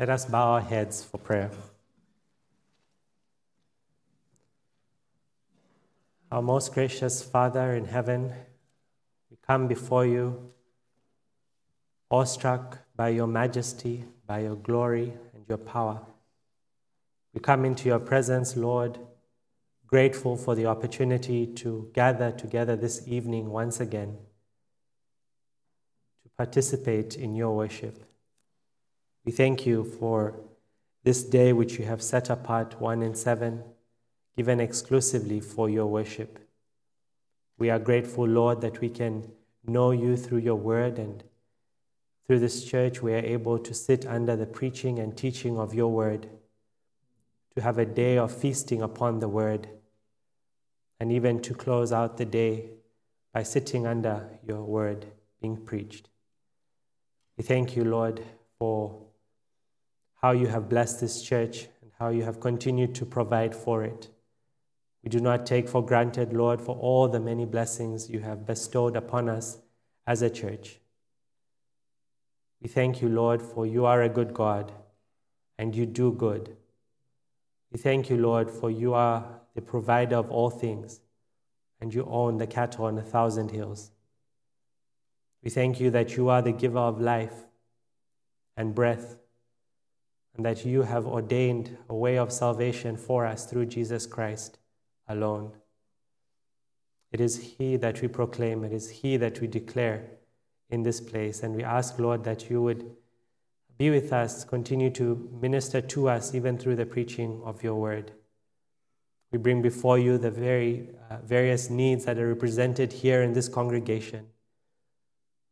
Let us bow our heads for prayer. Our most gracious Father in heaven, we come before you, awestruck by your majesty, by your glory, and your power. We come into your presence, Lord, grateful for the opportunity to gather together this evening once again to participate in your worship. We thank you for this day which you have set apart, one in seven, given exclusively for your worship. We are grateful, Lord, that we can know you through your word, and through this church, we are able to sit under the preaching and teaching of your word, to have a day of feasting upon the word, and even to close out the day by sitting under your word being preached. We thank you, Lord, for how you have blessed this church and how you have continued to provide for it. We do not take for granted, Lord, for all the many blessings you have bestowed upon us as a church. We thank you, Lord, for you are a good God and you do good. We thank you, Lord, for you are the provider of all things and you own the cattle on a thousand hills. We thank you that you are the giver of life and breath and that you have ordained a way of salvation for us through Jesus Christ alone. It is He that we proclaim, it is He that we declare in this place. And we ask, Lord, that you would be with us, continue to minister to us, even through the preaching of your word. We bring before you the very uh, various needs that are represented here in this congregation.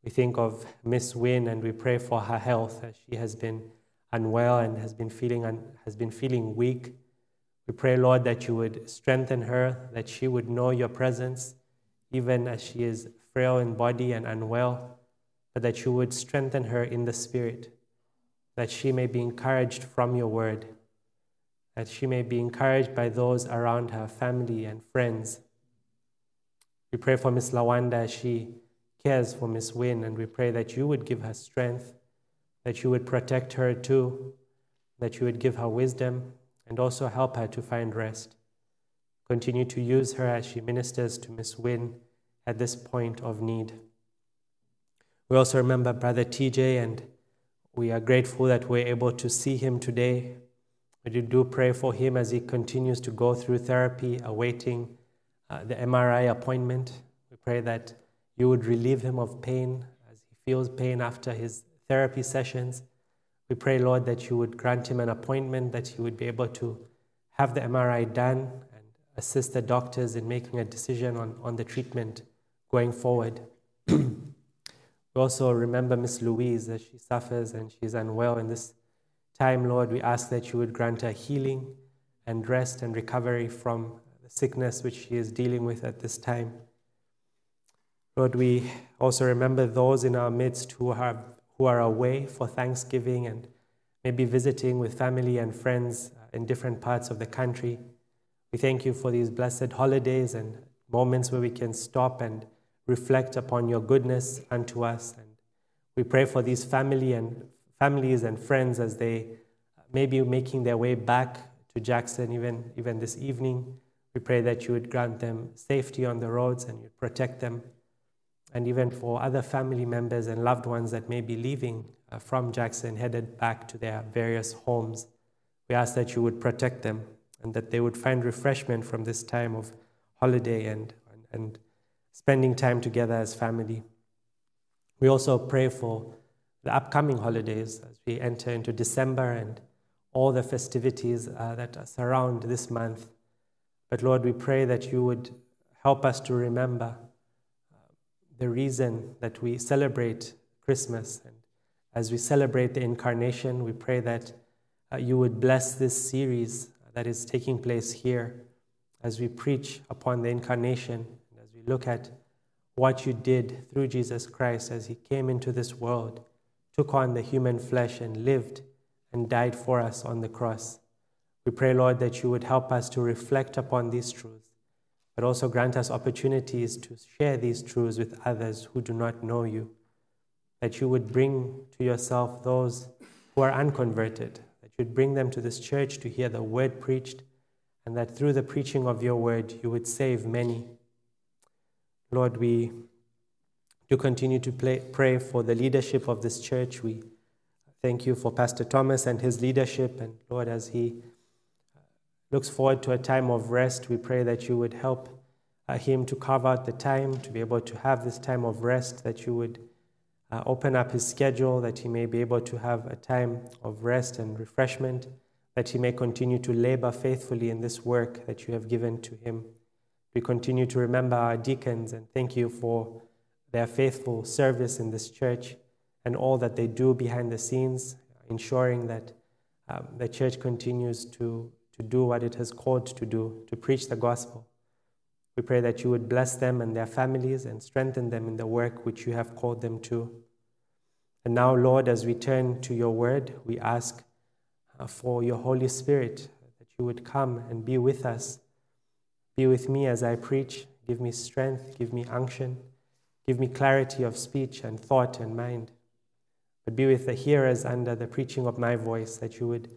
We think of Miss Wynne and we pray for her health as she has been unwell and has been feeling un- has been feeling weak. We pray, Lord, that you would strengthen her, that she would know your presence, even as she is frail in body and unwell, but that you would strengthen her in the spirit, that she may be encouraged from your word, that she may be encouraged by those around her, family and friends. We pray for Miss Lawanda as she cares for Miss Wynne, and we pray that you would give her strength that you would protect her too, that you would give her wisdom and also help her to find rest. Continue to use her as she ministers to Miss Wynne at this point of need. We also remember Brother TJ, and we are grateful that we're able to see him today. We do pray for him as he continues to go through therapy, awaiting uh, the MRI appointment. We pray that you would relieve him of pain as he feels pain after his therapy sessions. We pray, Lord, that you would grant him an appointment, that he would be able to have the MRI done and assist the doctors in making a decision on, on the treatment going forward. we also remember Miss Louise as she suffers and she's unwell in this time, Lord. We ask that you would grant her healing and rest and recovery from the sickness which she is dealing with at this time. Lord, we also remember those in our midst who have who are away for Thanksgiving and maybe visiting with family and friends uh, in different parts of the country. We thank you for these blessed holidays and moments where we can stop and reflect upon your goodness unto us. And we pray for these family and families and friends as they may be making their way back to Jackson even, even this evening. We pray that you would grant them safety on the roads and you protect them and even for other family members and loved ones that may be leaving uh, from Jackson, headed back to their various homes. We ask that you would protect them and that they would find refreshment from this time of holiday and, and, spending time together as family. We also pray for the upcoming holidays as we enter into December and all the festivities uh, that surround this month. But Lord, we pray that you would help us to remember the reason that we celebrate Christmas. And as we celebrate the incarnation, we pray that uh, you would bless this series that is taking place here as we preach upon the incarnation, and as we look at what you did through Jesus Christ as he came into this world, took on the human flesh, and lived and died for us on the cross. We pray, Lord, that you would help us to reflect upon these truths but also grant us opportunities to share these truths with others who do not know you. That you would bring to yourself those who are unconverted, that you'd bring them to this church to hear the word preached, and that through the preaching of your word, you would save many. Lord, we do continue to play, pray for the leadership of this church. We thank you for Pastor Thomas and his leadership. And Lord, as he looks forward to a time of rest, we pray that you would help uh, him to carve out the time to be able to have this time of rest, that you would uh, open up his schedule, that he may be able to have a time of rest and refreshment, that he may continue to labor faithfully in this work that you have given to him. We continue to remember our deacons and thank you for their faithful service in this church and all that they do behind the scenes, ensuring that um, the church continues to, to do what it has called to do, to preach the gospel. We pray that you would bless them and their families and strengthen them in the work which you have called them to. And now, Lord, as we turn to your word, we ask uh, for your Holy Spirit that you would come and be with us. Be with me as I preach. Give me strength, give me unction. Give me clarity of speech and thought and mind. But be with the hearers under the preaching of my voice, that you would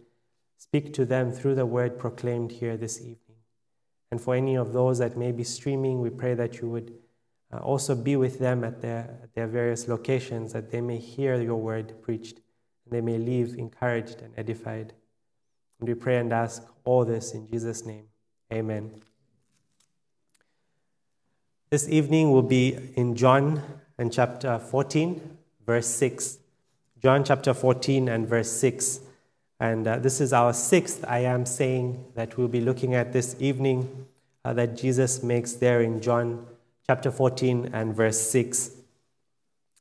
speak to them through the word proclaimed here this evening. And for any of those that may be streaming, we pray that you would uh, also be with them at their, their various locations, that they may hear your word preached, and they may leave encouraged and edified. And we pray and ask all this in Jesus' name. Amen. This evening will be in John and chapter 14, verse 6. John chapter 14 and verse 6. And uh, this is our sixth I am saying that we'll be looking at this evening uh, that Jesus makes there in John chapter 14 and verse 6.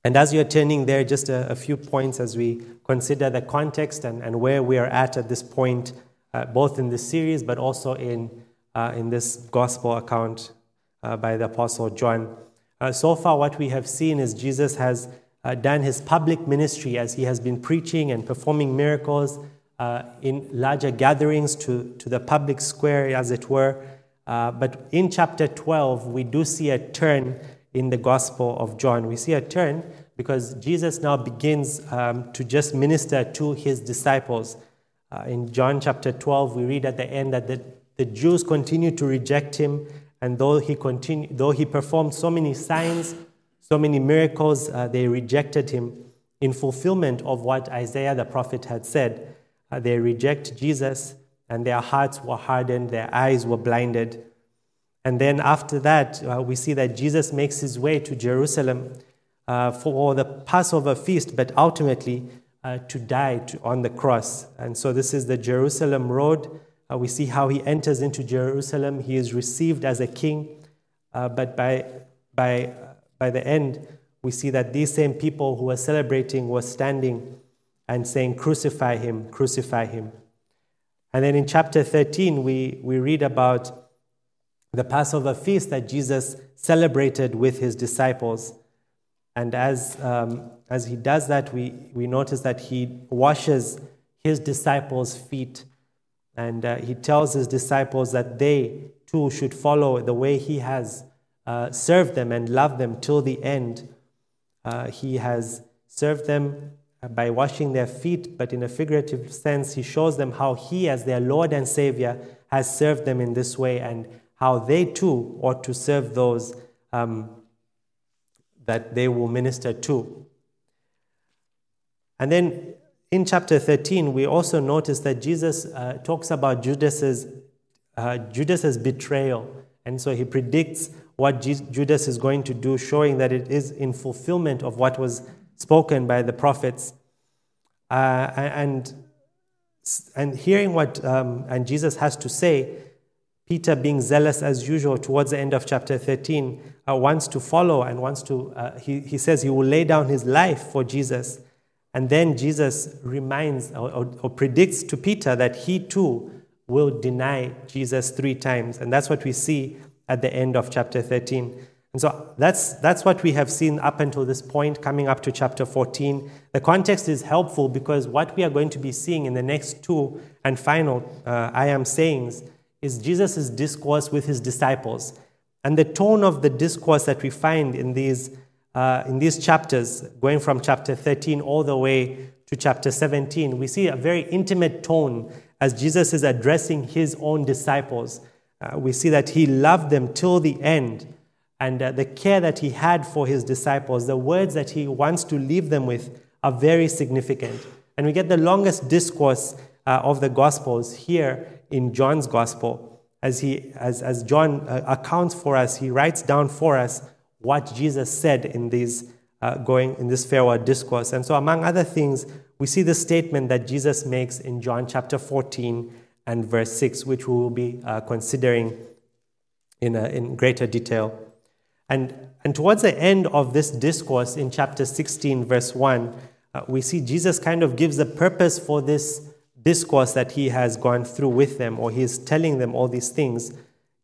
And as you're turning there, just a, a few points as we consider the context and, and where we are at at this point, uh, both in this series but also in, uh, in this gospel account uh, by the Apostle John. Uh, so far, what we have seen is Jesus has done his public ministry as he has been preaching and performing miracles uh, in larger gatherings to, to the public square, as it were. Uh, but in chapter 12, we do see a turn in the Gospel of John. We see a turn because Jesus now begins um, to just minister to his disciples. Uh, in John chapter 12, we read at the end that the, the Jews continue to reject him and though he, continued, though he performed so many signs, so many miracles, uh, they rejected him in fulfillment of what Isaiah the prophet had said. Uh, they reject Jesus, and their hearts were hardened, their eyes were blinded. And then after that, uh, we see that Jesus makes his way to Jerusalem uh, for the Passover feast, but ultimately uh, to die to, on the cross. And so this is the Jerusalem road. Uh, we see how he enters into Jerusalem. He is received as a king, uh, but by, by, by the end, we see that these same people who were celebrating were standing and saying, Crucify him, crucify him. And then in chapter 13, we, we read about the Passover feast that Jesus celebrated with his disciples. And as, um, as he does that, we, we notice that he washes his disciples' feet and uh, he tells his disciples that they too should follow the way he has uh, served them and loved them till the end. Uh, he has served them by washing their feet, but in a figurative sense, he shows them how he, as their Lord and Savior, has served them in this way and how they too ought to serve those um, that they will minister to. And then in chapter 13, we also notice that Jesus uh, talks about Judas's, uh, Judas's betrayal. And so he predicts what Judas is going to do, showing that it is in fulfillment of what was spoken by the prophets. Uh, and, and hearing what um, and Jesus has to say, Peter, being zealous as usual towards the end of chapter 13, uh, wants to follow and wants to, uh, he, he says he will lay down his life for Jesus. And then Jesus reminds or, or, or, predicts to Peter that he too will deny Jesus three times. And that's what we see at the end of chapter 13. And so that's, that's what we have seen up until this point, coming up to chapter 14. The context is helpful because what we are going to be seeing in the next two and final uh, I am sayings is Jesus' discourse with his disciples. And the tone of the discourse that we find in these uh, in these chapters, going from chapter 13 all the way to chapter 17, we see a very intimate tone as Jesus is addressing his own disciples. Uh, we see that he loved them till the end and uh, the care that he had for his disciples, the words that he wants to leave them with, are very significant. And we get the longest discourse uh, of the Gospels here in John's Gospel. As, he, as, as John uh, accounts for us, he writes down for us what Jesus said in, these, uh, going, in this farewell discourse. And so, among other things, we see the statement that Jesus makes in John chapter 14 and verse 6, which we will be uh, considering in, in greater detail. And, and towards the end of this discourse in chapter 16, verse 1, uh, we see Jesus kind of gives the purpose for this discourse that he has gone through with them, or he is telling them all these things.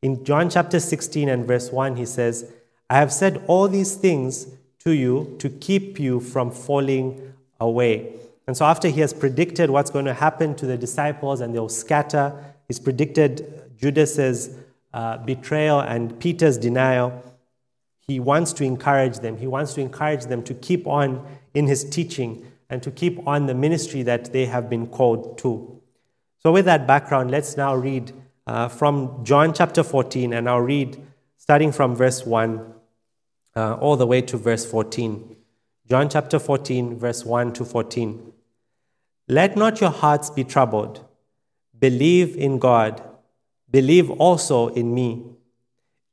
In John chapter 16 and verse 1, he says, I have said all these things to you to keep you from falling away. And so, after he has predicted what's going to happen to the disciples and they'll scatter, he's predicted Judas's uh, betrayal and Peter's denial. He wants to encourage them. He wants to encourage them to keep on in his teaching and to keep on the ministry that they have been called to. So, with that background, let's now read uh, from John chapter 14, and I'll read starting from verse 1 uh, all the way to verse 14. John chapter 14, verse 1 to 14. Let not your hearts be troubled. Believe in God. Believe also in me.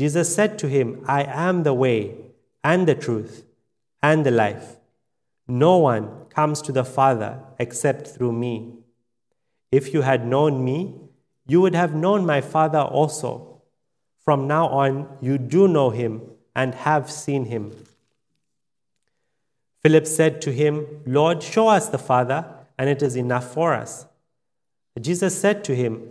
Jesus said to him, I am the way and the truth and the life. No one comes to the Father except through me. If you had known me, you would have known my Father also. From now on, you do know him and have seen him. Philip said to him, Lord, show us the Father and it is enough for us. Jesus said to him,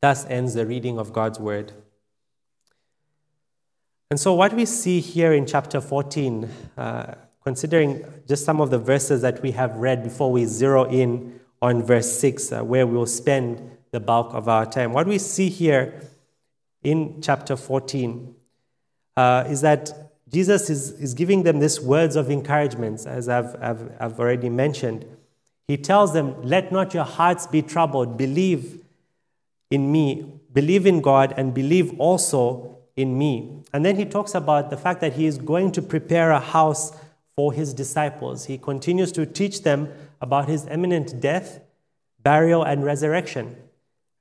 Thus ends the reading of God's word. And so, what we see here in chapter 14, uh, considering just some of the verses that we have read before we zero in on verse 6, uh, where we will spend the bulk of our time, what we see here in chapter 14 uh, is that Jesus is, is giving them these words of encouragement, as I've, I've, I've already mentioned. He tells them, Let not your hearts be troubled. Believe in me, believe in God, and believe also in me. And then he talks about the fact that he is going to prepare a house for his disciples. He continues to teach them about his imminent death, burial, and resurrection.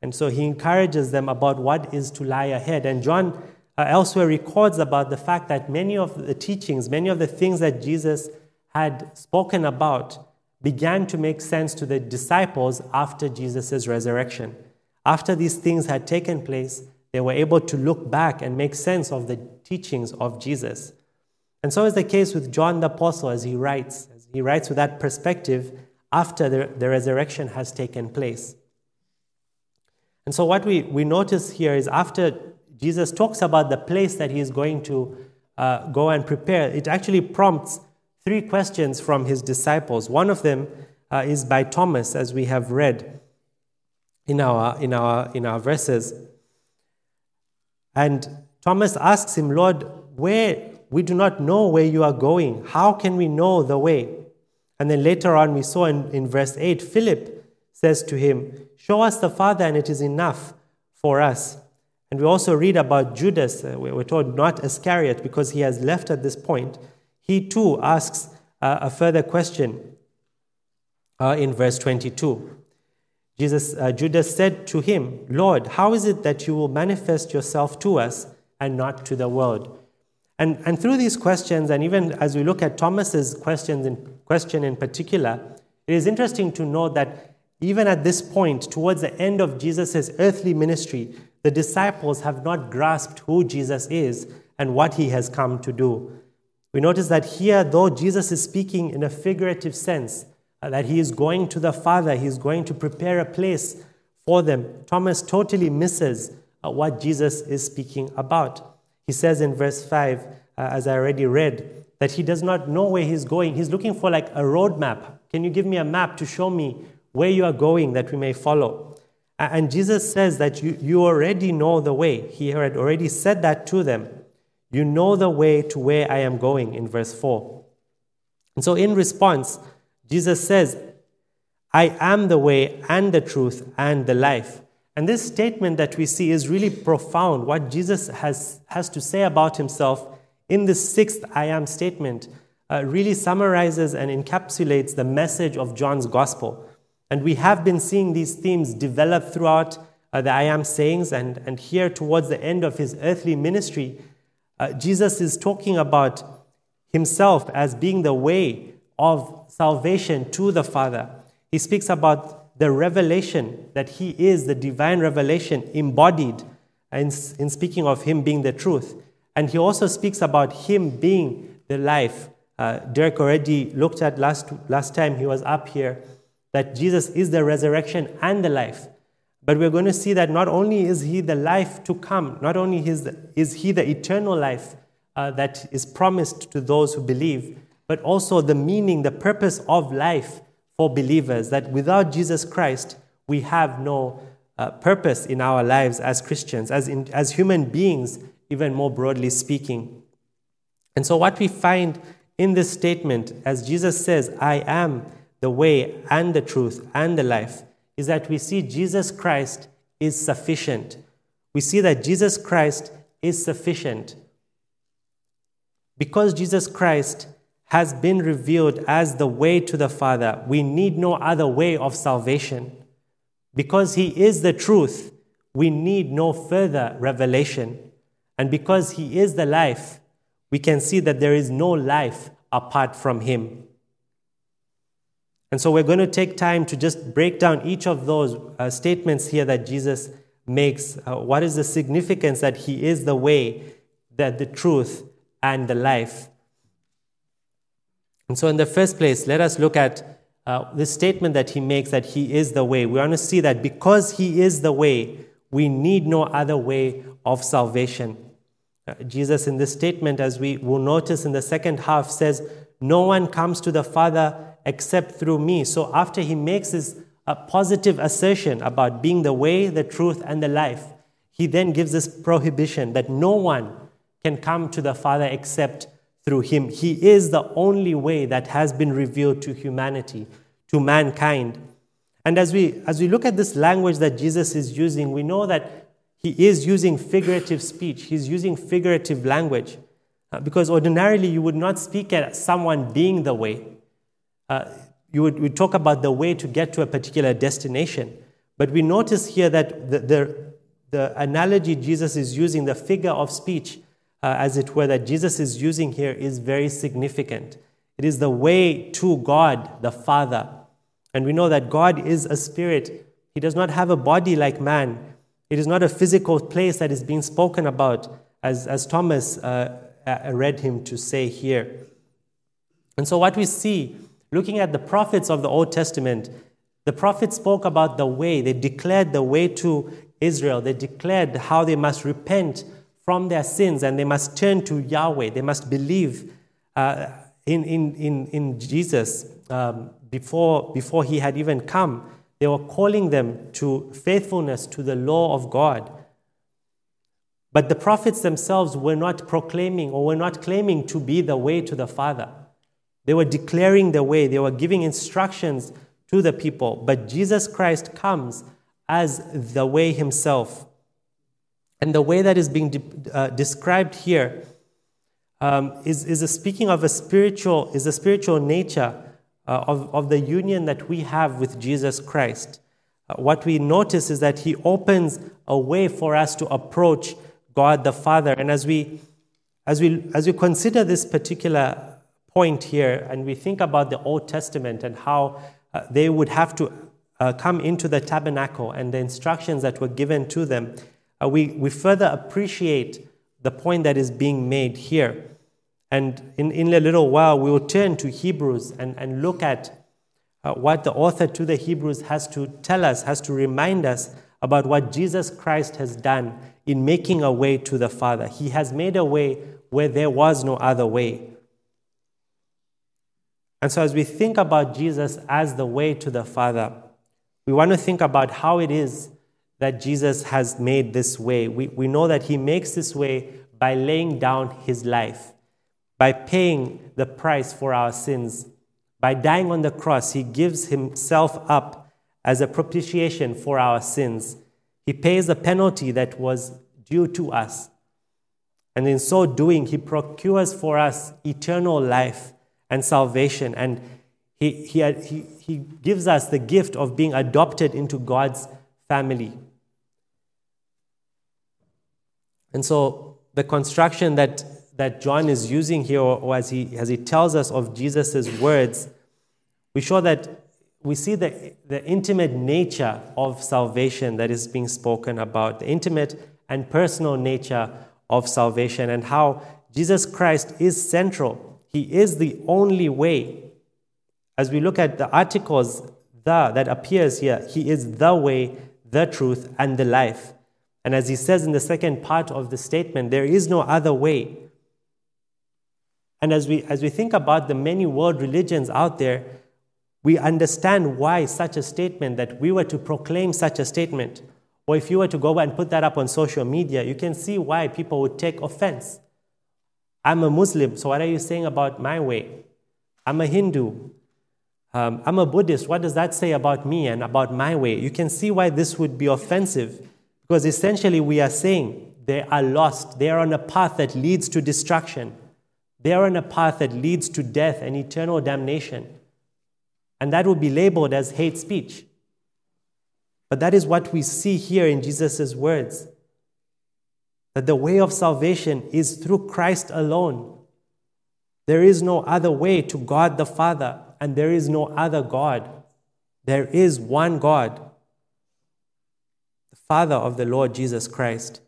And so he encourages them about what is to lie ahead. And John uh, elsewhere records about the fact that many of the teachings, many of the things that Jesus had spoken about, began to make sense to the disciples after Jesus' resurrection. After these things had taken place, they were able to look back and make sense of the teachings of Jesus. And so is the case with John the Apostle as he writes. As he writes with that perspective after the, the resurrection has taken place. And so, what we, we notice here is after Jesus talks about the place that he is going to uh, go and prepare, it actually prompts three questions from his disciples. One of them uh, is by Thomas, as we have read. In our, in our, in our verses. And Thomas asks him, Lord, where we do not know where you are going. How can we know the way? And then later on, we saw in, in verse 8, Philip says to him, Show us the Father, and it is enough for us. And we also read about Judas. Uh, we're told not Iscariot because he has left at this point. He too asks uh, a further question uh, in verse 22. Jesus, uh, Judas said to him, Lord, how is it that you will manifest yourself to us and not to the world? And, and through these questions, and even as we look at Thomas's questions in, question in particular, it is interesting to note that even at this point, towards the end of Jesus' earthly ministry, the disciples have not grasped who Jesus is and what he has come to do. We notice that here, though Jesus is speaking in a figurative sense, that he is going to the Father, he is going to prepare a place for them, Thomas totally misses uh, what Jesus is speaking about. He says in verse 5, uh, as I already read, that he does not know where he's going. He's looking for like a roadmap. Can you give me a map to show me where you are going that we may follow? And Jesus says that you, you already know the way. He had already said that to them. You know the way to where I am going in verse 4. And so, in response, Jesus says, I am the way and the truth and the life. And this statement that we see is really profound. What Jesus has, has to say about himself in the sixth I am statement uh, really summarizes and encapsulates the message of John's gospel. And we have been seeing these themes develop throughout uh, the I am sayings. And, and here, towards the end of his earthly ministry, uh, Jesus is talking about himself as being the way of salvation to the Father. He speaks about the revelation that he is the divine revelation embodied in, in speaking of him being the truth. And he also speaks about him being the life. Uh, Derek already looked at last, last time he was up here that Jesus is the resurrection and the life. But we're going to see that not only is he the life to come, not only is, is he the eternal life uh, that is promised to those who believe, but also the meaning, the purpose of life for believers, that without Jesus Christ, we have no uh, purpose in our lives as Christians, as, in, as human beings, even more broadly speaking. And so, what we find in this statement, as Jesus says, I am the way and the truth and the life, is that we see Jesus Christ is sufficient. We see that Jesus Christ is sufficient. Because Jesus Christ has been revealed as the way to the Father, we need no other way of salvation. Because He is the truth, we need no further revelation. And because He is the life, we can see that there is no life apart from Him. And so we're going to take time to just break down each of those uh, statements here that Jesus makes. Uh, what is the significance that He is the way, that the truth, and the life? And so, in the first place, let us look at uh, the statement that He makes that He is the way. We want to see that because He is the way, we need no other way of salvation. Uh, Jesus, in this statement, as we will notice in the second half, says, No one comes to the Father except through me. So after he makes this a positive assertion about being the way, the truth, and the life, he then gives this prohibition that no one can come to the Father except through him. He is the only way that has been revealed to humanity, to mankind. And as we, as we look at this language that Jesus is using, we know that he is using figurative speech. He's using figurative language. Uh, because ordinarily you would not speak at someone being the way uh, you would, would talk about the way to get to a particular destination. But we notice here that the, the, the analogy Jesus is using, the figure of speech, uh, as it were, that Jesus is using here is very significant. It is the way to God, the Father. And we know that God is a spirit. He does not have a body like man. It is not a physical place that is being spoken about, as, as Thomas uh, uh read him to say here. And so, what we see Looking at the prophets of the Old Testament, the prophets spoke about the way, they declared the way to Israel, they declared how they must repent from their sins and they must turn to Yahweh, they must believe uh, in, in, in, in Jesus um, before, before he had even come they were calling them to faithfulness to the law of God. But the prophets themselves were not proclaiming or were not claiming to be the way to the Father. They were declaring the way, they were giving instructions to the people. But Jesus Christ comes as the way himself. And the way that is being de- uh, described here um, is, is a speaking of a spiritual, is a spiritual nature uh, of, of the union that we have with Jesus Christ. Uh, what we notice is that he opens a way for us to approach God the Father. And as we, as we, as we consider this particular point here and we think about the Old Testament and how uh, they would have to uh, come into the tabernacle and the instructions that were given to them, uh, we, we further appreciate the point that is being made here. And in, in a little while, we will turn to Hebrews and, and look at uh, what the author to the Hebrews has to tell us, has to remind us about what Jesus Christ has done in making a way to the Father. He has made a way where there was no other way. And so, as we think about Jesus as the way to the Father, we want to think about how it is that Jesus has made this way. We, we know that he makes this way by laying down his life, by paying the price for our sins. By dying on the cross, he gives himself up as a propitiation for our sins. He pays the penalty that was due to us. And in so doing, he procures for us eternal life and salvation. And he, he, he, he gives us the gift of being adopted into God's family. And so the construction that, that John is using here, or as he, as he tells us of Jesus' words, we show that we see the, the intimate nature of salvation that is being spoken about, the intimate and personal nature of salvation, and how Jesus Christ is central. He is the only way. As we look at the articles, the that appears here, He is the way, the truth, and the life. And as he says in the second part of the statement, there is no other way. And as we, as we think about the many world religions out there, we understand why such a statement, that we were to proclaim such a statement, or if you were to go and put that up on social media, you can see why people would take offense. I'm a Muslim, so what are you saying about my way? I'm a Hindu. Um, I'm a Buddhist. What does that say about me and about my way? You can see why this would be offensive. Because essentially, we are saying they are lost. They are on a path that leads to destruction. They are on a path that leads to death and eternal damnation. And that would be labeled as hate speech. But that is what we see here in Jesus' words that the way of salvation is through Christ alone. There is no other way to God the Father, and there is no other God. There is one God. Father of the Lord Jesus Christ.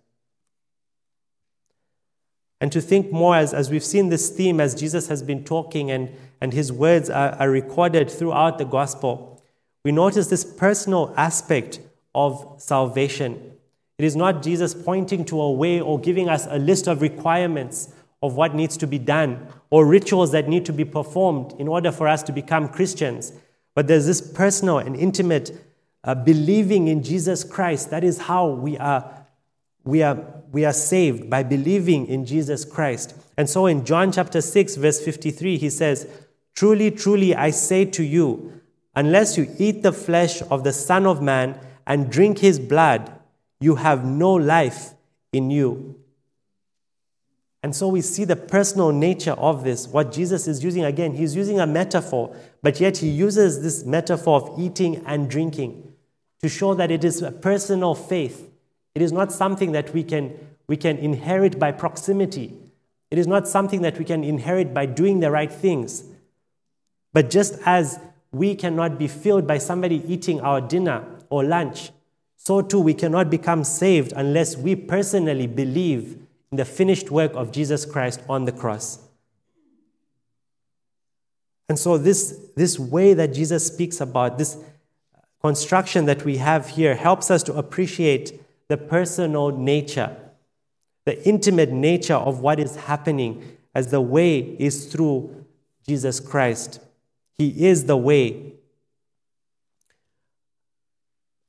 And to think more as, as we've seen this theme as Jesus has been talking and, and his words are, are recorded throughout the gospel, we notice this personal aspect of salvation. It is not Jesus pointing to a way or giving us a list of requirements of what needs to be done or rituals that need to be performed in order for us to become Christians, but there's this personal and intimate uh, believing in Jesus Christ. That is how we are, we, are, we are saved, by believing in Jesus Christ. And so in John chapter 6, verse 53, he says, Truly, truly, I say to you, unless you eat the flesh of the Son of Man and drink his blood, you have no life in you. And so we see the personal nature of this. What Jesus is using again, he's using a metaphor, but yet he uses this metaphor of eating and drinking to show that it is a personal faith. It is not something that we can, we can inherit by proximity. It is not something that we can inherit by doing the right things. But just as we cannot be filled by somebody eating our dinner or lunch, so too we cannot become saved unless we personally believe in the finished work of Jesus Christ on the cross. And so, this, this way that Jesus speaks about, this construction that we have here helps us to appreciate the personal nature, the intimate nature of what is happening as the way is through Jesus Christ. He is the way.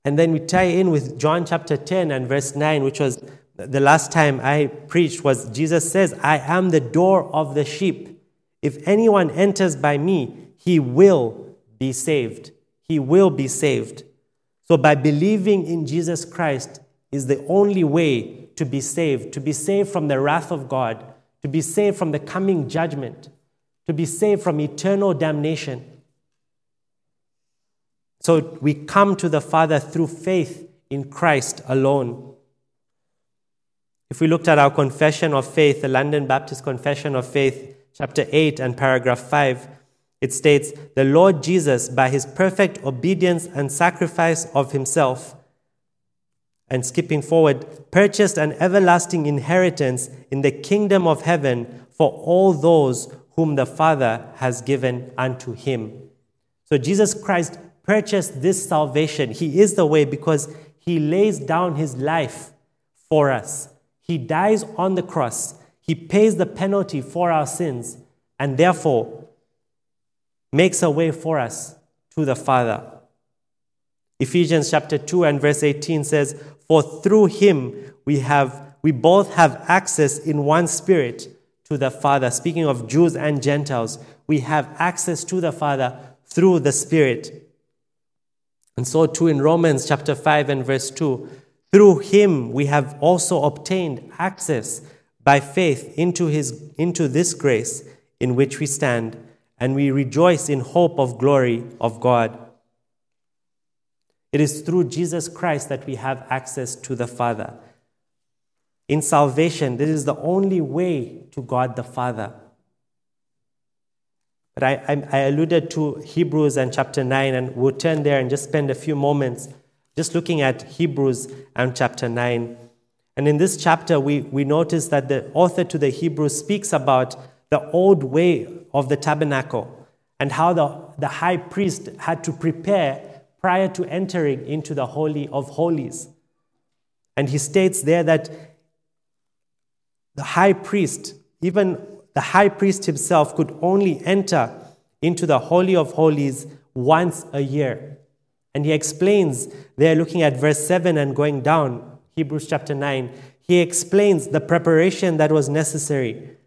And then we tie in with John chapter 10 and verse 9, which was the last time I preached, was Jesus says, I am the door of the sheep. If anyone enters by me, he will be saved. He will be saved. So, by believing in Jesus Christ is the only way to be saved, to be saved from the wrath of God, to be saved from the coming judgment, to be saved from eternal damnation. So we come to the Father through faith in Christ alone. If we looked at our confession of faith, the London Baptist Confession of Faith, chapter 8 and paragraph 5, it states, The Lord Jesus, by his perfect obedience and sacrifice of himself, and skipping forward, purchased an everlasting inheritance in the kingdom of heaven for all those whom the Father has given unto him. So Jesus Christ purchased this salvation. He is the way because he lays down his life for us. He dies on the cross. He pays the penalty for our sins and therefore makes a way for us to the Father. Ephesians chapter 2 and verse 18 says, For through him we have we both have access in one spirit to the Father. Speaking of Jews and Gentiles, we have access to the Father through the Spirit. And so too in Romans chapter 5 and verse 2 through him we have also obtained access by faith into, his, into this grace in which we stand, and we rejoice in hope of glory of God. It is through Jesus Christ that we have access to the Father. In salvation, this is the only way to God the Father. But I, I, I alluded to Hebrews and chapter 9, and we'll turn there and just spend a few moments just looking at Hebrews and chapter 9. And in this chapter, we, we notice that the author to the Hebrews speaks about the old way of the tabernacle and how the, the high priest had to prepare prior to entering into the Holy of Holies. And he states there that the high priest, even the high priest himself could only enter into the Holy of Holies once a year. And he explains there, looking at verse 7 and going down, Hebrews chapter 9, he explains the preparation that was necessary.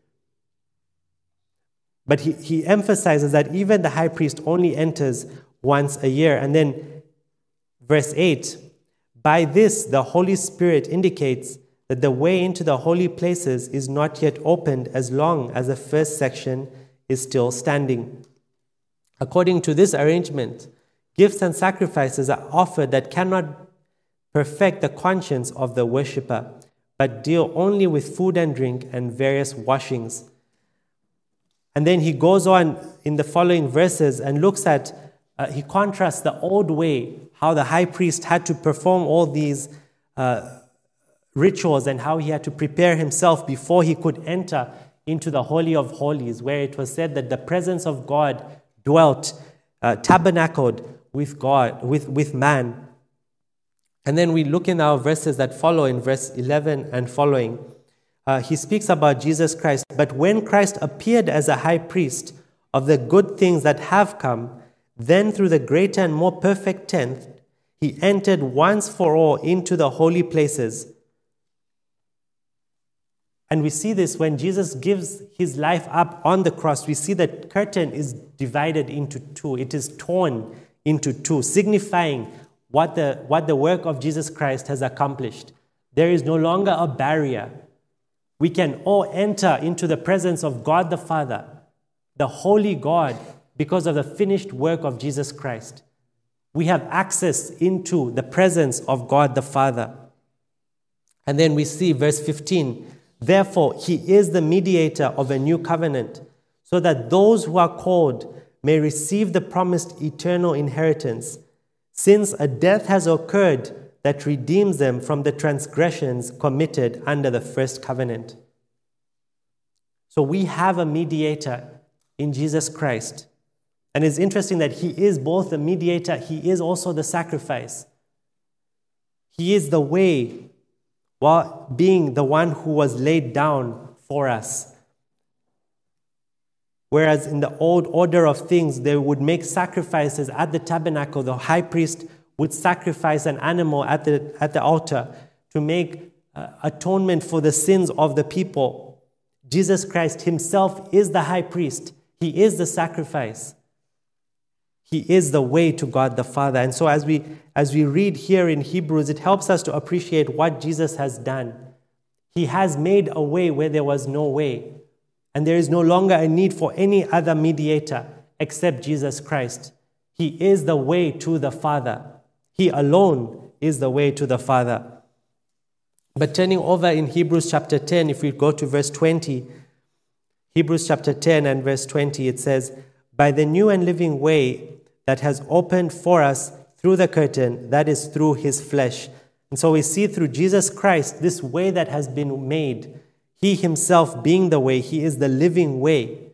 But he, he emphasizes that even the high priest only enters once a year. And then verse 8 by this, the Holy Spirit indicates that the way into the holy places is not yet opened as long as the first section is still standing. According to this arrangement, gifts and sacrifices are offered that cannot perfect the conscience of the worshipper, but deal only with food and drink and various washings. And then he goes on in the following verses and looks at, uh, he contrasts the old way, how the high priest had to perform all these. Uh, rituals and how he had to prepare himself before he could enter into the Holy of Holies, where it was said that the presence of God dwelt, uh, tabernacled with God, with, with man. And then we look in our verses that follow in verse 11 and following. Uh, he speaks about Jesus Christ. But when Christ appeared as a high priest of the good things that have come, then through the greater and more perfect tent, he entered once for all into the holy places and we see this when Jesus gives his life up on the cross. We see that curtain is divided into two. It is torn into two, signifying what the, what the work of Jesus Christ has accomplished. There is no longer a barrier. We can all enter into the presence of God the Father, the Holy God, because of the finished work of Jesus Christ. We have access into the presence of God the Father. And then we see verse 15 Therefore, he is the mediator of a new covenant, so that those who are called may receive the promised eternal inheritance, since a death has occurred that redeems them from the transgressions committed under the first covenant. So we have a mediator in Jesus Christ. And it's interesting that he is both the mediator, he is also the sacrifice. He is the way while being the one who was laid down for us. Whereas in the old order of things, they would make sacrifices at the tabernacle. The high priest would sacrifice an animal at the, at the altar to make uh, atonement for the sins of the people. Jesus Christ himself is the high priest, he is the sacrifice. He is the way to God the Father. And so as we as we read here in Hebrews, it helps us to appreciate what Jesus has done. He has made a way where there was no way. And there is no longer a need for any other mediator except Jesus Christ. He is the way to the Father. He alone is the way to the Father. But turning over in Hebrews chapter 10, if we go to verse 20, Hebrews chapter 10 and verse 20, it says, By the new and living way that has opened for us through the curtain, that is through his flesh. And so we see through Jesus Christ this way that has been made. He himself being the way, he is the living way,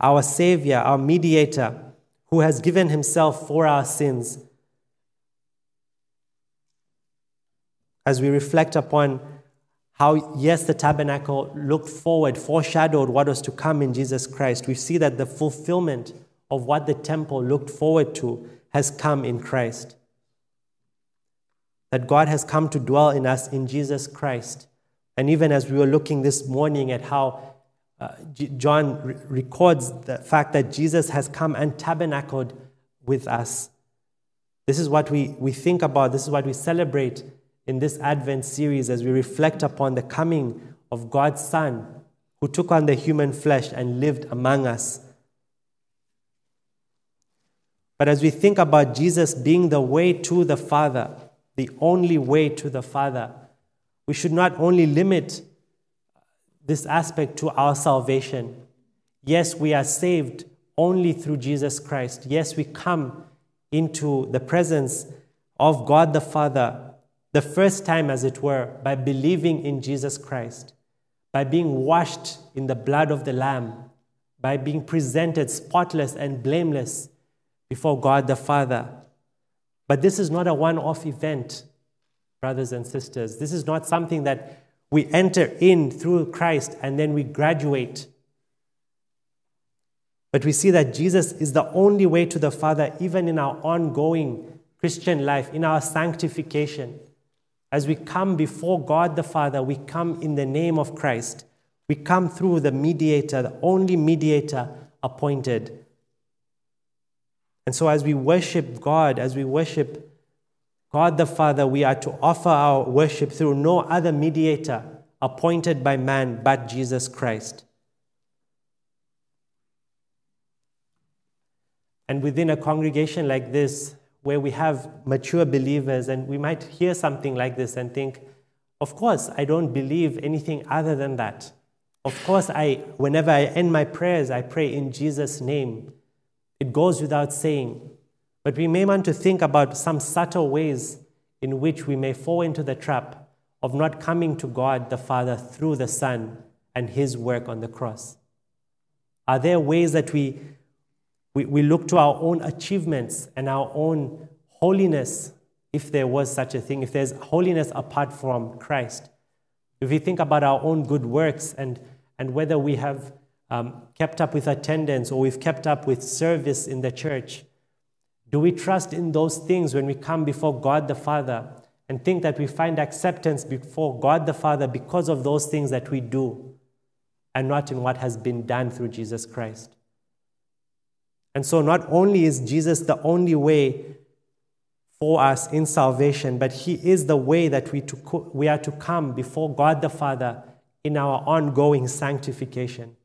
our Savior, our mediator, who has given himself for our sins. As we reflect upon how, yes, the tabernacle looked forward, foreshadowed what was to come in Jesus Christ, we see that the fulfillment of what the temple looked forward to has come in Christ. That God has come to dwell in us in Jesus Christ. And even as we were looking this morning at how uh, John re- records the fact that Jesus has come and tabernacled with us. This is what we, we think about, this is what we celebrate in this Advent series as we reflect upon the coming of God's Son who took on the human flesh and lived among us. But as we think about Jesus being the way to the Father, the only way to the Father, we should not only limit this aspect to our salvation. Yes, we are saved only through Jesus Christ. Yes, we come into the presence of God the Father the first time, as it were, by believing in Jesus Christ, by being washed in the blood of the Lamb, by being presented spotless and blameless before God the Father. But this is not a one off event, brothers and sisters. This is not something that we enter in through Christ and then we graduate. But we see that Jesus is the only way to the Father, even in our ongoing Christian life, in our sanctification. As we come before God the Father, we come in the name of Christ. We come through the mediator, the only mediator appointed. And so, as we worship God, as we worship God the Father, we are to offer our worship through no other mediator appointed by man but Jesus Christ. And within a congregation like this, where we have mature believers, and we might hear something like this and think, of course, I don't believe anything other than that. Of course, I, whenever I end my prayers, I pray in Jesus' name. It goes without saying. But we may want to think about some subtle ways in which we may fall into the trap of not coming to God the Father through the Son and His work on the cross. Are there ways that we, we, we look to our own achievements and our own holiness, if there was such a thing, if there's holiness apart from Christ? If we think about our own good works and, and whether we have um, kept up with attendance or we've kept up with service in the church? Do we trust in those things when we come before God the Father and think that we find acceptance before God the Father because of those things that we do and not in what has been done through Jesus Christ? And so, not only is Jesus the only way for us in salvation, but He is the way that we, to, we are to come before God the Father in our ongoing sanctification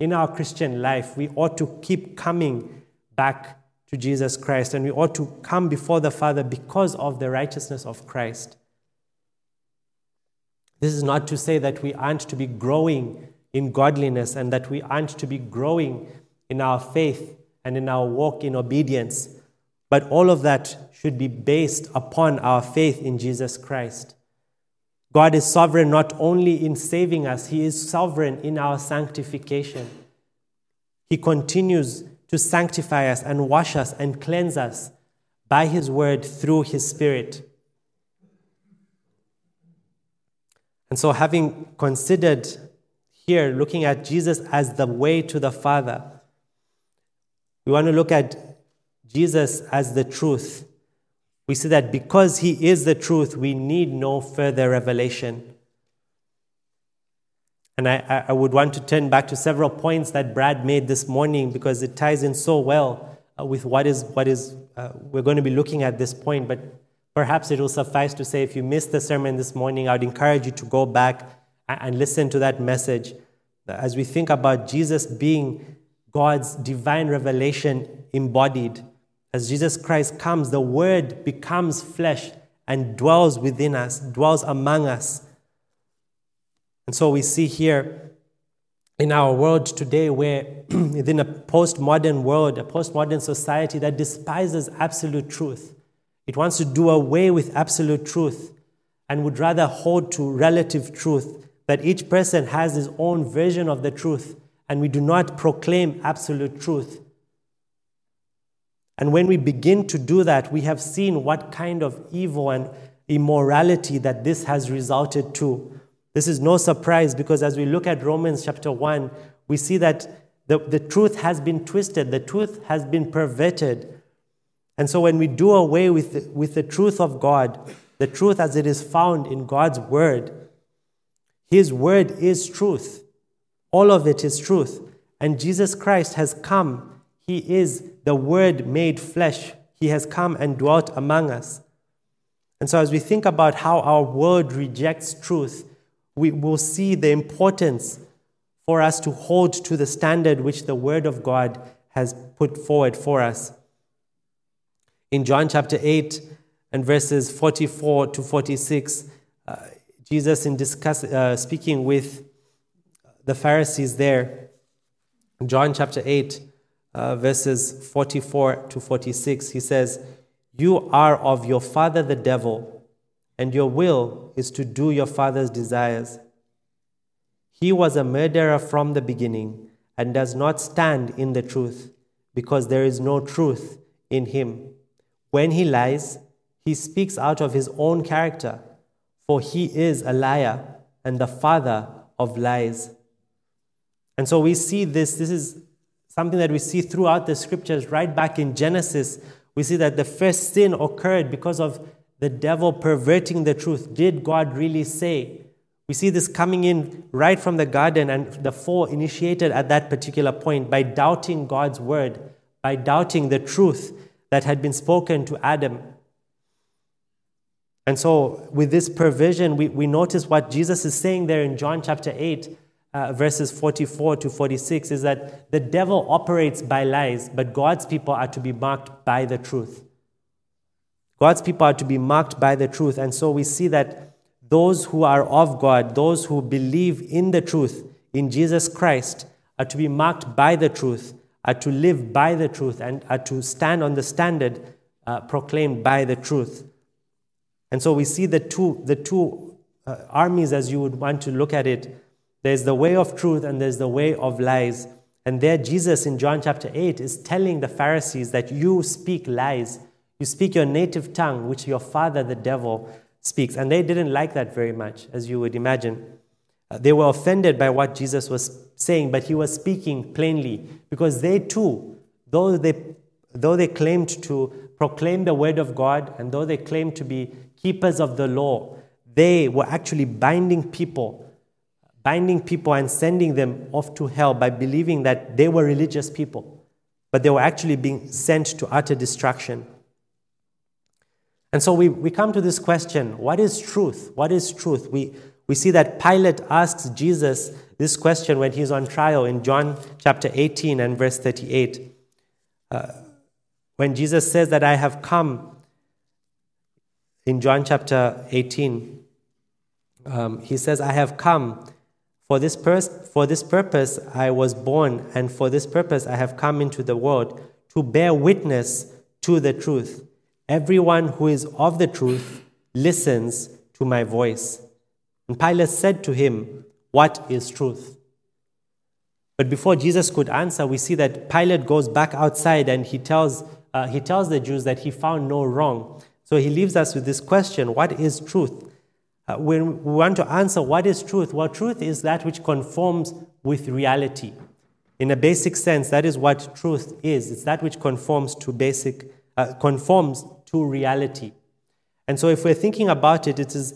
in our Christian life, we ought to keep coming back to Jesus Christ and we ought to come before the Father because of the righteousness of Christ. This is not to say that we aren't to be growing in godliness and that we aren't to be growing in our faith and in our walk in obedience, but all of that should be based upon our faith in Jesus Christ. God is sovereign not only in saving us, He is sovereign in our sanctification. He continues to sanctify us and wash us and cleanse us by His word through His Spirit. And so, having considered here, looking at Jesus as the way to the Father, we want to look at Jesus as the truth. we see that because He is the truth, we need no further revelation. And I, I would want to turn back to several points that Brad made this morning because it ties in so well uh, with what is, what is uh, we're going to be looking at this point. But perhaps it will suffice to say if you missed the sermon this morning, I would encourage you to go back and listen to that message. As we think about Jesus being God's divine revelation embodied, as Jesus Christ comes, the Word becomes flesh and dwells within us, dwells among us. And so we see here in our world today, where within a postmodern world, a postmodern society that despises absolute truth, it wants to do away with absolute truth and would rather hold to relative truth, that each person has his own version of the truth, and we do not proclaim absolute truth. And when we begin to do that, we have seen what kind of evil and immorality that this has resulted to. This is no surprise because as we look at Romans chapter 1, we see that the, the truth has been twisted, the truth has been perverted. And so when we do away with the, with the truth of God, the truth as it is found in God's word, His word is truth. All of it is truth. And Jesus Christ has come. He is the Word made flesh. He has come and dwelt among us. And so, as we think about how our world rejects truth, we will see the importance for us to hold to the standard which the Word of God has put forward for us. In John chapter 8 and verses 44 to 46, uh, Jesus, in discuss, uh, speaking with the Pharisees there, John chapter 8, uh, verses 44 to 46, he says, You are of your father the devil and your will is to do your father's desires. He was a murderer from the beginning and does not stand in the truth, because there is no truth in him. When he lies, he speaks out of his own character, for he is a liar and the father of lies. And so we see this, this is something that we see throughout the scriptures, right back in Genesis. We see that the first sin occurred because of the devil perverting the truth. Did God really say? We see this coming in right from the garden, and the fall initiated at that particular point by doubting God's word, by doubting the truth that had been spoken to Adam. And so, with this perversion, we, we notice what Jesus is saying there in John chapter 8, uh, verses 44 to 46, is that the devil operates by lies, but God's people are to be marked by the truth. God's people are to be marked by the truth. And so we see that those who are of God, those who believe in the truth, in Jesus Christ, are to be marked by the truth, are to live by the truth, and are to stand on the standard uh, proclaimed by the truth. And so we see the two, the two uh, armies as you would want to look at it. There's the way of truth and there's the way of lies. And there, Jesus in John chapter 8 is telling the Pharisees that you speak lies you speak your native tongue, which your father, the devil, speaks. And they didn't like that very much, as you would imagine. Uh, they were offended by what Jesus was saying, but he was speaking plainly because they too, though they, though they claimed to proclaim the word of God and though they claimed to be keepers of the law, they were actually binding people, binding people and sending them off to hell by believing that they were religious people, but they were actually being sent to utter destruction. And so we, we come to this question what is truth? What is truth? We, we see that Pilate asks Jesus this question when he's on trial in John chapter 18 and verse 38. Uh, when Jesus says that I have come in John chapter 18, um, he says, I have come. For this, for this purpose I was born, and for this purpose I have come into the world to bear witness to the truth. Everyone who is of the truth listens to my voice. And Pilate said to him, What is truth? But before Jesus could answer, we see that Pilate goes back outside and he tells, uh, he tells the Jews that he found no wrong. So he leaves us with this question What is truth? Uh, when we want to answer what is truth, well, truth is that which conforms with reality. In a basic sense, that is what truth is. It's that which conforms to basic, uh, conforms to reality. And so, if we're thinking about it, it is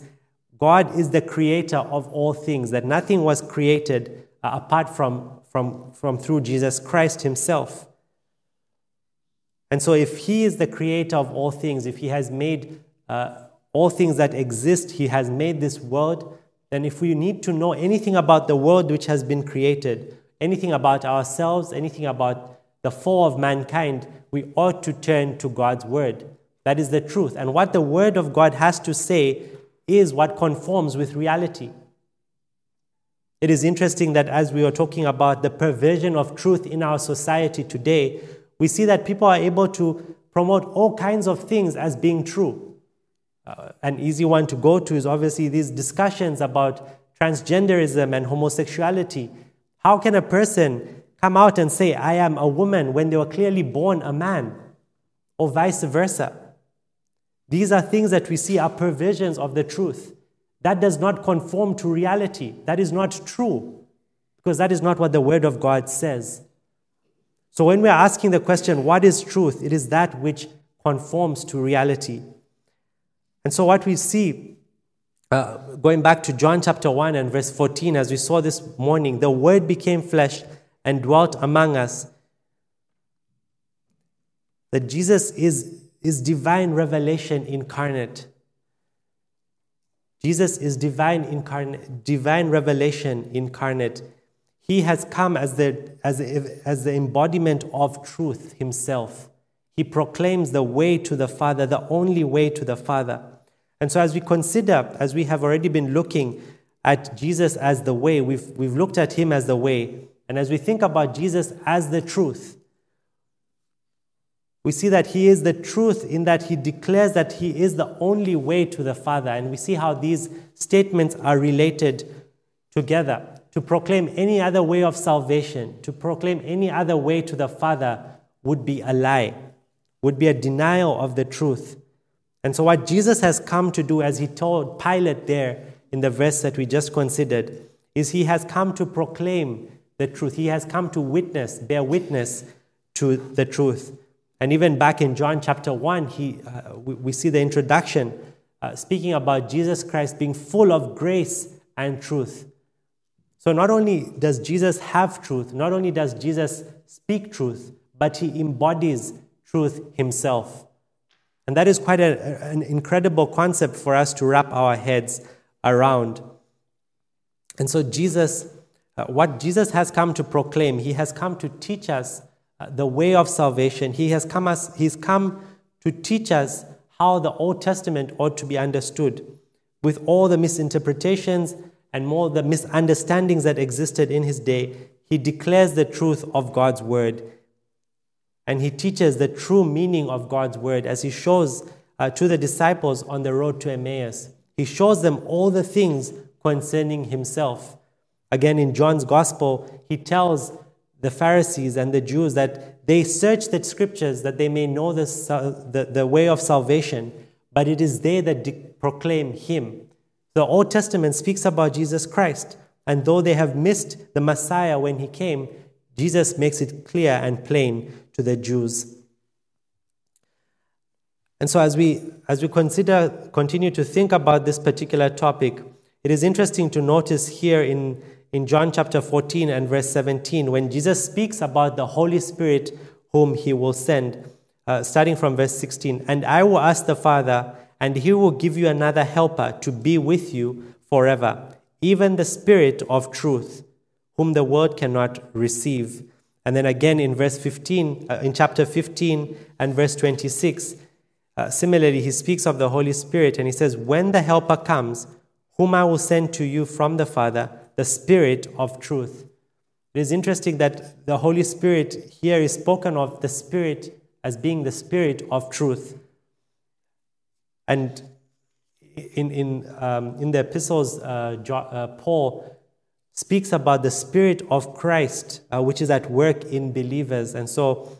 God is the creator of all things, that nothing was created uh, apart from, from, from through Jesus Christ Himself. And so, if He is the creator of all things, if He has made uh, all things that exist, He has made this world, then if we need to know anything about the world which has been created, anything about ourselves, anything about the fall of mankind, we ought to turn to God's word. That is the truth. And what the word of God has to say is what conforms with reality. It is interesting that as we are talking about the perversion of truth in our society today, we see that people are able to promote all kinds of things as being true. Uh, an easy one to go to is obviously these discussions about transgenderism and homosexuality. How can a person come out and say, I am a woman, when they were clearly born a man, or vice versa? These are things that we see are perversions of the truth. That does not conform to reality. That is not true, because that is not what the Word of God says. So when we are asking the question, what is truth? It is that which conforms to reality. And so what we see, uh, going back to John chapter 1 and verse 14, as we saw this morning, the Word became flesh and dwelt among us. That Jesus is, is divine revelation incarnate. Jesus is divine incarnate, divine revelation incarnate. He has come as the, as, as the embodiment of truth himself. He proclaims the way to the Father, the only way to the Father. And so, as we consider, as we have already been looking at Jesus as the way, we've, we've looked at him as the way, and as we think about Jesus as the truth, we see that he is the truth in that he declares that he is the only way to the Father. And we see how these statements are related together. To proclaim any other way of salvation, to proclaim any other way to the Father would be a lie, would be a denial of the truth. And so, what Jesus has come to do, as he told Pilate there in the verse that we just considered, is he has come to proclaim the truth. He has come to witness, bear witness to the truth. And even back in John chapter 1, he, uh, we, we, see the introduction uh, speaking about Jesus Christ being full of grace and truth. So not only does Jesus have truth, not only does Jesus speak truth, but he embodies truth himself. And that is quite a, an incredible concept for us to wrap our heads around. And so, Jesus uh, what Jesus has come to proclaim, he has come to teach us uh, the way of salvation. He has come, as, he's come to teach us how the Old Testament ought to be understood with all the misinterpretations and more the misunderstandings that existed in his day. He declares the truth of God's word. And he teaches the true meaning of God's word as he shows uh, to the disciples on the road to Emmaus. He shows them all the things concerning himself. Again, in John's gospel, he tells the Pharisees and the Jews that they search the scriptures that they may know the, the, the way of salvation, but it is they that de- proclaim him. The Old Testament speaks about Jesus Christ, and though they have missed the Messiah when he came, Jesus makes it clear and plain to the Jews. And so, as we, as we consider, continue to think about this particular topic, it is interesting to notice here in in John chapter 14 and verse 17 when Jesus speaks about the Holy Spirit whom he will send, uh, starting from verse 16. And I will ask the Father, and he will give you another helper to be with you forever, even the Spirit of truth, whom the world cannot receive. And then again in verse 15, uh, in chapter 15 and verse 26, uh, similarly, he speaks of the Holy Spirit and he says, When the Helper comes, whom I will send to you from the Father, the Spirit of truth. It is interesting that the Holy Spirit here is spoken of the Spirit as being the Spirit of truth. And in, in, um, in the epistles, uh, uh, Paul speaks about the Spirit of Christ, uh, which is at work in believers. And so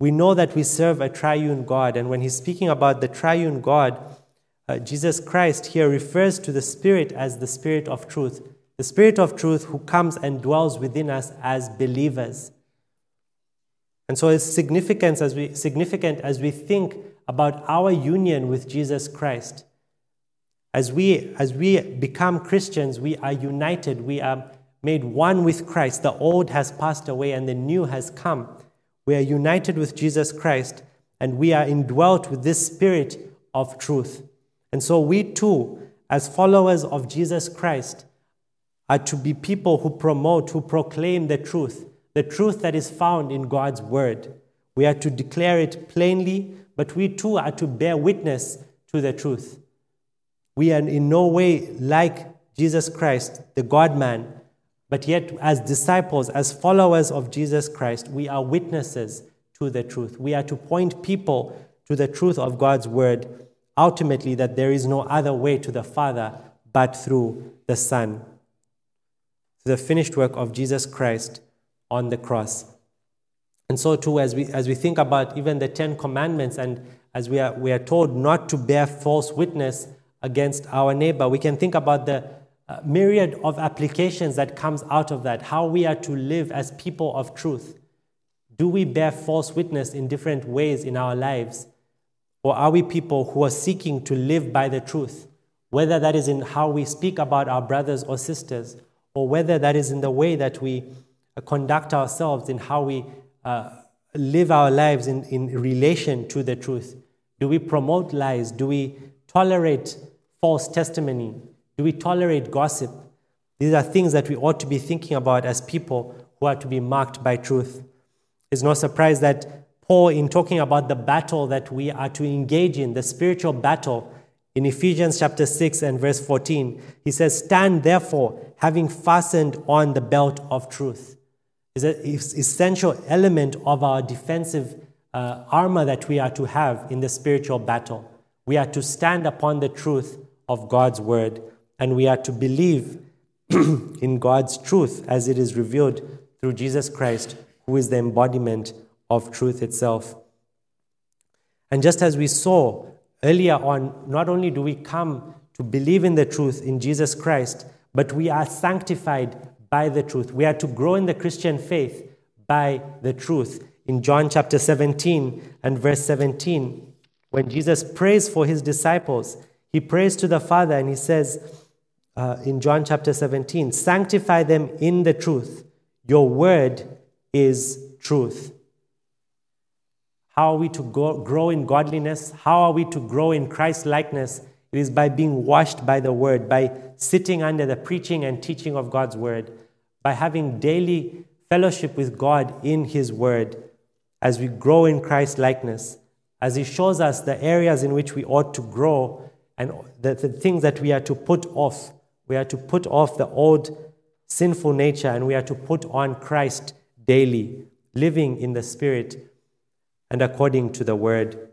we know that we serve a triune God. And when he's speaking about the triune God, uh, Jesus Christ here refers to the Spirit as the Spirit of truth the Spirit of truth who comes and dwells within us as believers. And so it's significant as we, significant as we think about our union with Jesus Christ. As we, as we become Christians, we are united, we are made one with Christ. The old has passed away and the new has come. We are united with Jesus Christ and we are indwelt with this spirit of truth. And so we too, as followers of Jesus Christ, are to be people who promote, who proclaim the truth, the truth that is found in God's word. We are to declare it plainly, but we too are to bear witness to the truth. We are in no way like Jesus Christ, the God man, but yet, as disciples, as followers of Jesus Christ, we are witnesses to the truth. We are to point people to the truth of God's word, ultimately, that there is no other way to the Father but through the Son. through The finished work of Jesus Christ on the cross. And so, too, as we, as we think about even the Ten Commandments, and as we are, we are told not to bear false witness against our neighbor, we can think about the uh, myriad of applications that comes out of that, how we are to live as people of truth. Do we bear false witness in different ways in our lives? Or are we people who are seeking to live by the truth, whether that is in how we speak about our brothers or sisters, or whether that is in the way that we uh, conduct ourselves, in how we uh, live our lives in, in relation to the truth? Do we promote lies? Do we tolerate false testimony? Do we tolerate gossip? These are things that we ought to be thinking about as people who are to be marked by truth. It's no surprise that Paul, in talking about the battle that we are to engage in, the spiritual battle, in Ephesians chapter 6 and verse 14, he says, Stand therefore, having fastened on the belt of truth. It's an essential element of our defensive uh, armor that we are to have in the spiritual battle. We are to stand upon the truth of God's word, and we are to believe in God's truth as it is revealed through Jesus Christ, who is the embodiment of truth itself. And just as we saw earlier on, not only do we come to believe in the truth in Jesus Christ, but we are sanctified by the truth. We are to grow in the Christian faith by the truth. In John chapter 17 and verse 17, when Jesus prays for his disciples, he prays to the Father and he says uh, in John chapter 17, Sanctify them in the truth. Your word is truth. How are we to go, grow in godliness? How are we to grow in Christ likeness? It is by being washed by the word, by sitting under the preaching and teaching of God's word, by having daily fellowship with God in his word as we grow in Christ likeness, as he shows us the areas in which we ought to grow and the, the things that we are to put off. We are to put off the old sinful nature and we are to put on Christ daily, living in the Spirit and according to the word.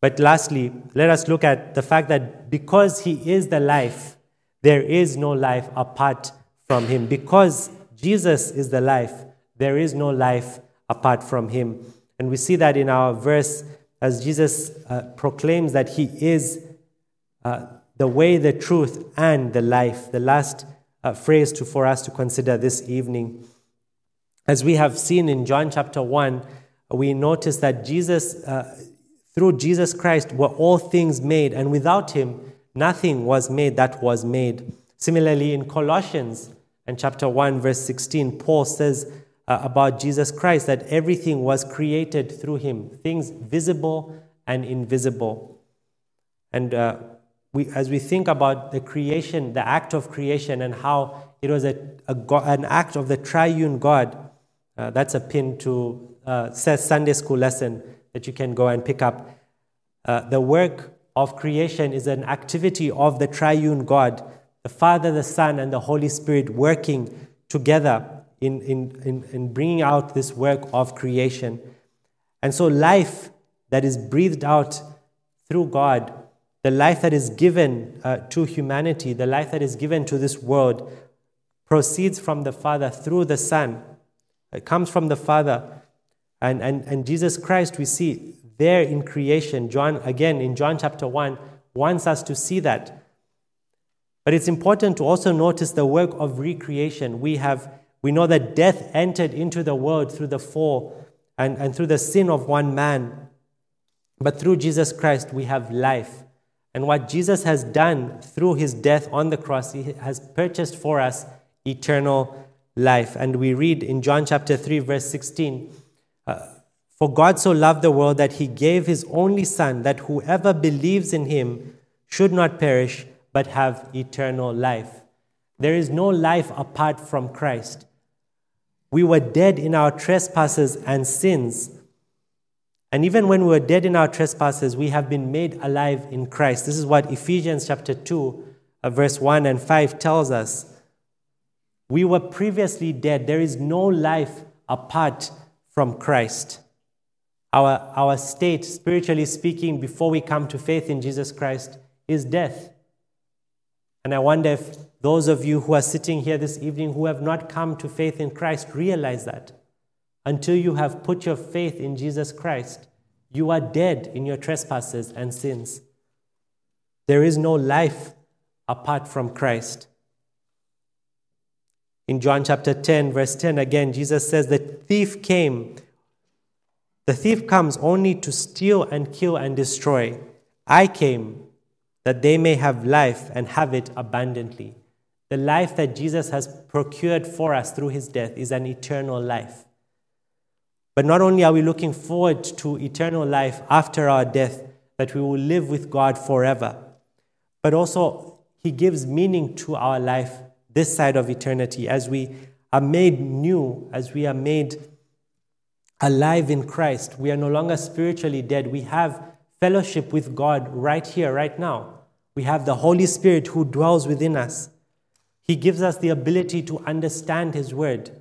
But lastly, let us look at the fact that because he is the life, there is no life apart from him. Because Jesus is the life, there is no life apart from him. And we see that in our verse as Jesus uh, proclaims that he is uh, the way, the truth, and the life. The last uh, phrase to, for us to consider this evening. As we have seen in John chapter 1, we notice that Jesus, uh, through Jesus Christ, were all things made, and without him, nothing was made that was made. Similarly, in Colossians and chapter 1, verse 16, Paul says uh, about Jesus Christ that everything was created through him, things visible and invisible. And uh, we, as we think about the creation, the act of creation, and how it was a, a an act of the triune God, uh, that's a pin to uh, Sunday school lesson that you can go and pick up. Uh, the work of creation is an activity of the triune God, the Father, the Son, and the Holy Spirit working together in, in, in, in bringing out this work of creation. And so, life that is breathed out through God, the life that is given uh, to humanity, the life that is given to this world, proceeds from the Father through the Son. It comes from the Father and, and, and Jesus Christ, we see there in creation, John, again in John chapter 1, wants us to see that. But it's important to also notice the work of recreation. We, have, we know that death entered into the world through the fall and, and through the sin of one man. But through Jesus Christ, we have life. And what Jesus has done through his death on the cross, he has purchased for us eternal life. And we read in John chapter 3, verse 16 uh, For God so loved the world that he gave his only Son, that whoever believes in him should not perish, but have eternal life. There is no life apart from Christ. We were dead in our trespasses and sins. And even when we were dead in our trespasses, we have been made alive in Christ. This is what Ephesians chapter 2, uh, verse 1 and 5 tells us. We were previously dead. There is no life apart from Christ. Our, our state, spiritually speaking, before we come to faith in Jesus Christ, is death. And I wonder if those of you who are sitting here this evening who have not come to faith in Christ realize that until you have put your faith in Jesus Christ, you are dead in your trespasses and sins. There is no life apart from Christ. In John chapter 10, verse 10, again, Jesus says, The thief came. The thief comes only to steal and kill and destroy. I came that they may have life and have it abundantly. The life that Jesus has procured for us through his death is an eternal life. But not only are we looking forward to eternal life after our death, that we will live with God forever, but also he gives meaning to our life this side of eternity as we are made new, as we are made alive in Christ. We are no longer spiritually dead. We have fellowship with God right here, right now. We have the Holy Spirit who dwells within us. He gives us the ability to understand His word.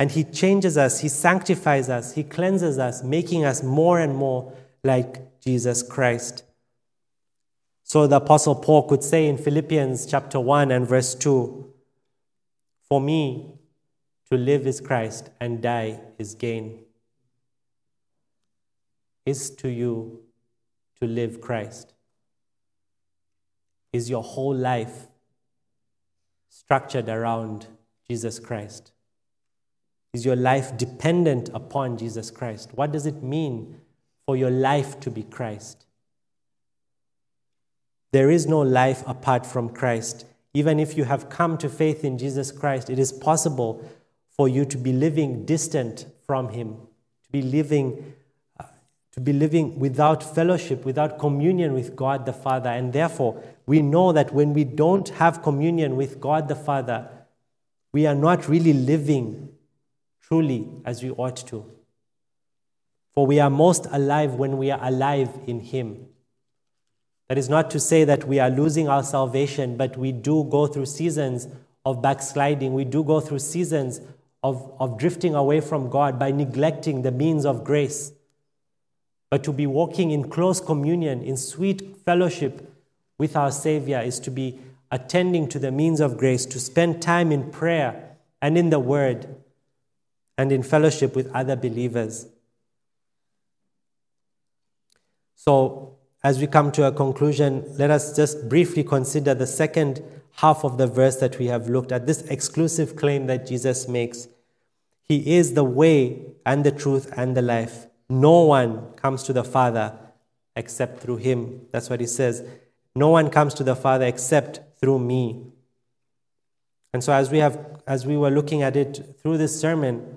And He changes us, He sanctifies us, He cleanses us, making us more and more like Jesus Christ. So the Apostle Paul could say in Philippians chapter 1 and verse 2 For me, to live is Christ and die is gain is to you to live Christ? Is your whole life structured around Jesus Christ? Is your life dependent upon Jesus Christ? What does it mean for your life to be Christ? There is no life apart from Christ. Even if you have come to faith in Jesus Christ, it is possible for you to be living distant from Him, to be living uh, to be living without fellowship, without communion with God the Father. And therefore, we know that when we don't have communion with God the Father, we are not really living truly as we ought to. For we are most alive when we are alive in Him. That is not to say that we are losing our salvation, but we do go through seasons of backsliding. We do go through seasons of, of drifting away from God by neglecting the means of grace. But to be walking in close communion, in sweet fellowship with our Savior, is to be attending to the means of grace, to spend time in prayer and in the Word and in fellowship with other believers. So, as we come to a conclusion, let us just briefly consider the second half of the verse that we have looked at this exclusive claim that Jesus makes. He is the way and the truth and the life. No one comes to the Father except through him. That's what he says. No one comes to the Father except through me. And so as we have as we were looking at it through this sermon,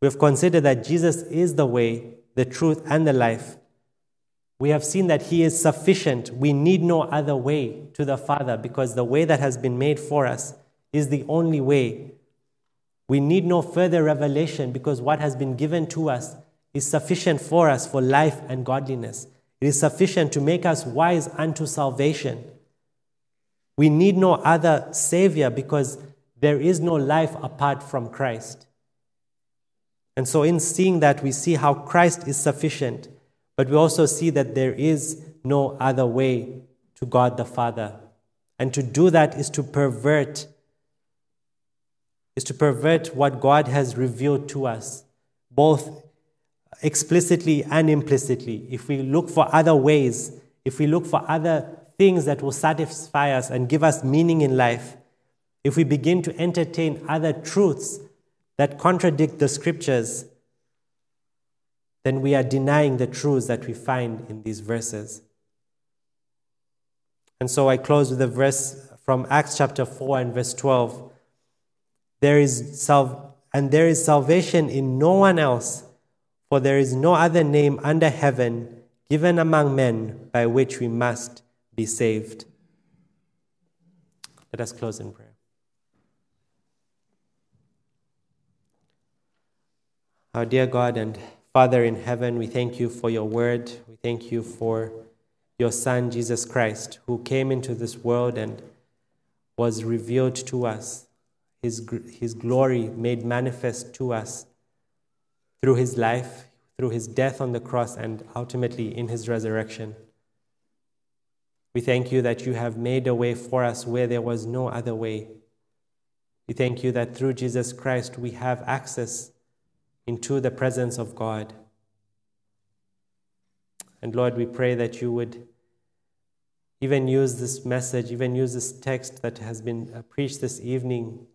we've considered that Jesus is the way, the truth, and the life. We have seen that he is sufficient. We need no other way to the Father because the way that has been made for us is the only way. We need no further revelation because what has been given to us is sufficient for us for life and godliness. It is sufficient to make us wise unto salvation. We need no other Savior because there is no life apart from Christ. And so, in seeing that, we see how Christ is sufficient, but we also see that there is no other way to God the Father. And to do that is to pervert is to pervert what God has revealed to us, both explicitly and implicitly, if we look for other ways, if we look for other things that will satisfy us and give us meaning in life, if we begin to entertain other truths that contradict the scriptures, then we are denying the truths that we find in these verses. And so I close with a verse from Acts chapter 4 and verse 12. There is sal- and there is salvation in no one else, for there is no other name under heaven given among men by which we must be saved. Let us close in prayer. Our dear God and Father in heaven, we thank you for your word. We thank you for your Son, Jesus Christ, who came into this world and was revealed to us, his, his glory made manifest to us through his life, through his death on the cross, and ultimately in his resurrection. We thank you that you have made a way for us where there was no other way. We thank you that through Jesus Christ we have access into the presence of God. And Lord, we pray that you would even use this message, even use this text that has been uh, preached this evening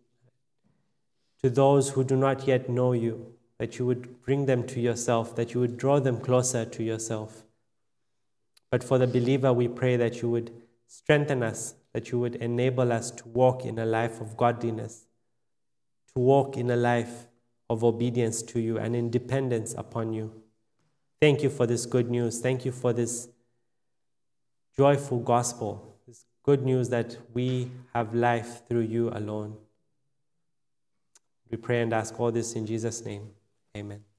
to those who do not yet know you, that you would bring them to yourself, that you would draw them closer to yourself. But for the believer, we pray that you would strengthen us, that you would enable us to walk in a life of godliness, to walk in a life of obedience to you and independence upon you. Thank you for this good news. Thank you for this joyful gospel, this good news that we have life through you alone. We pray and ask all this in Jesus' name. Amen.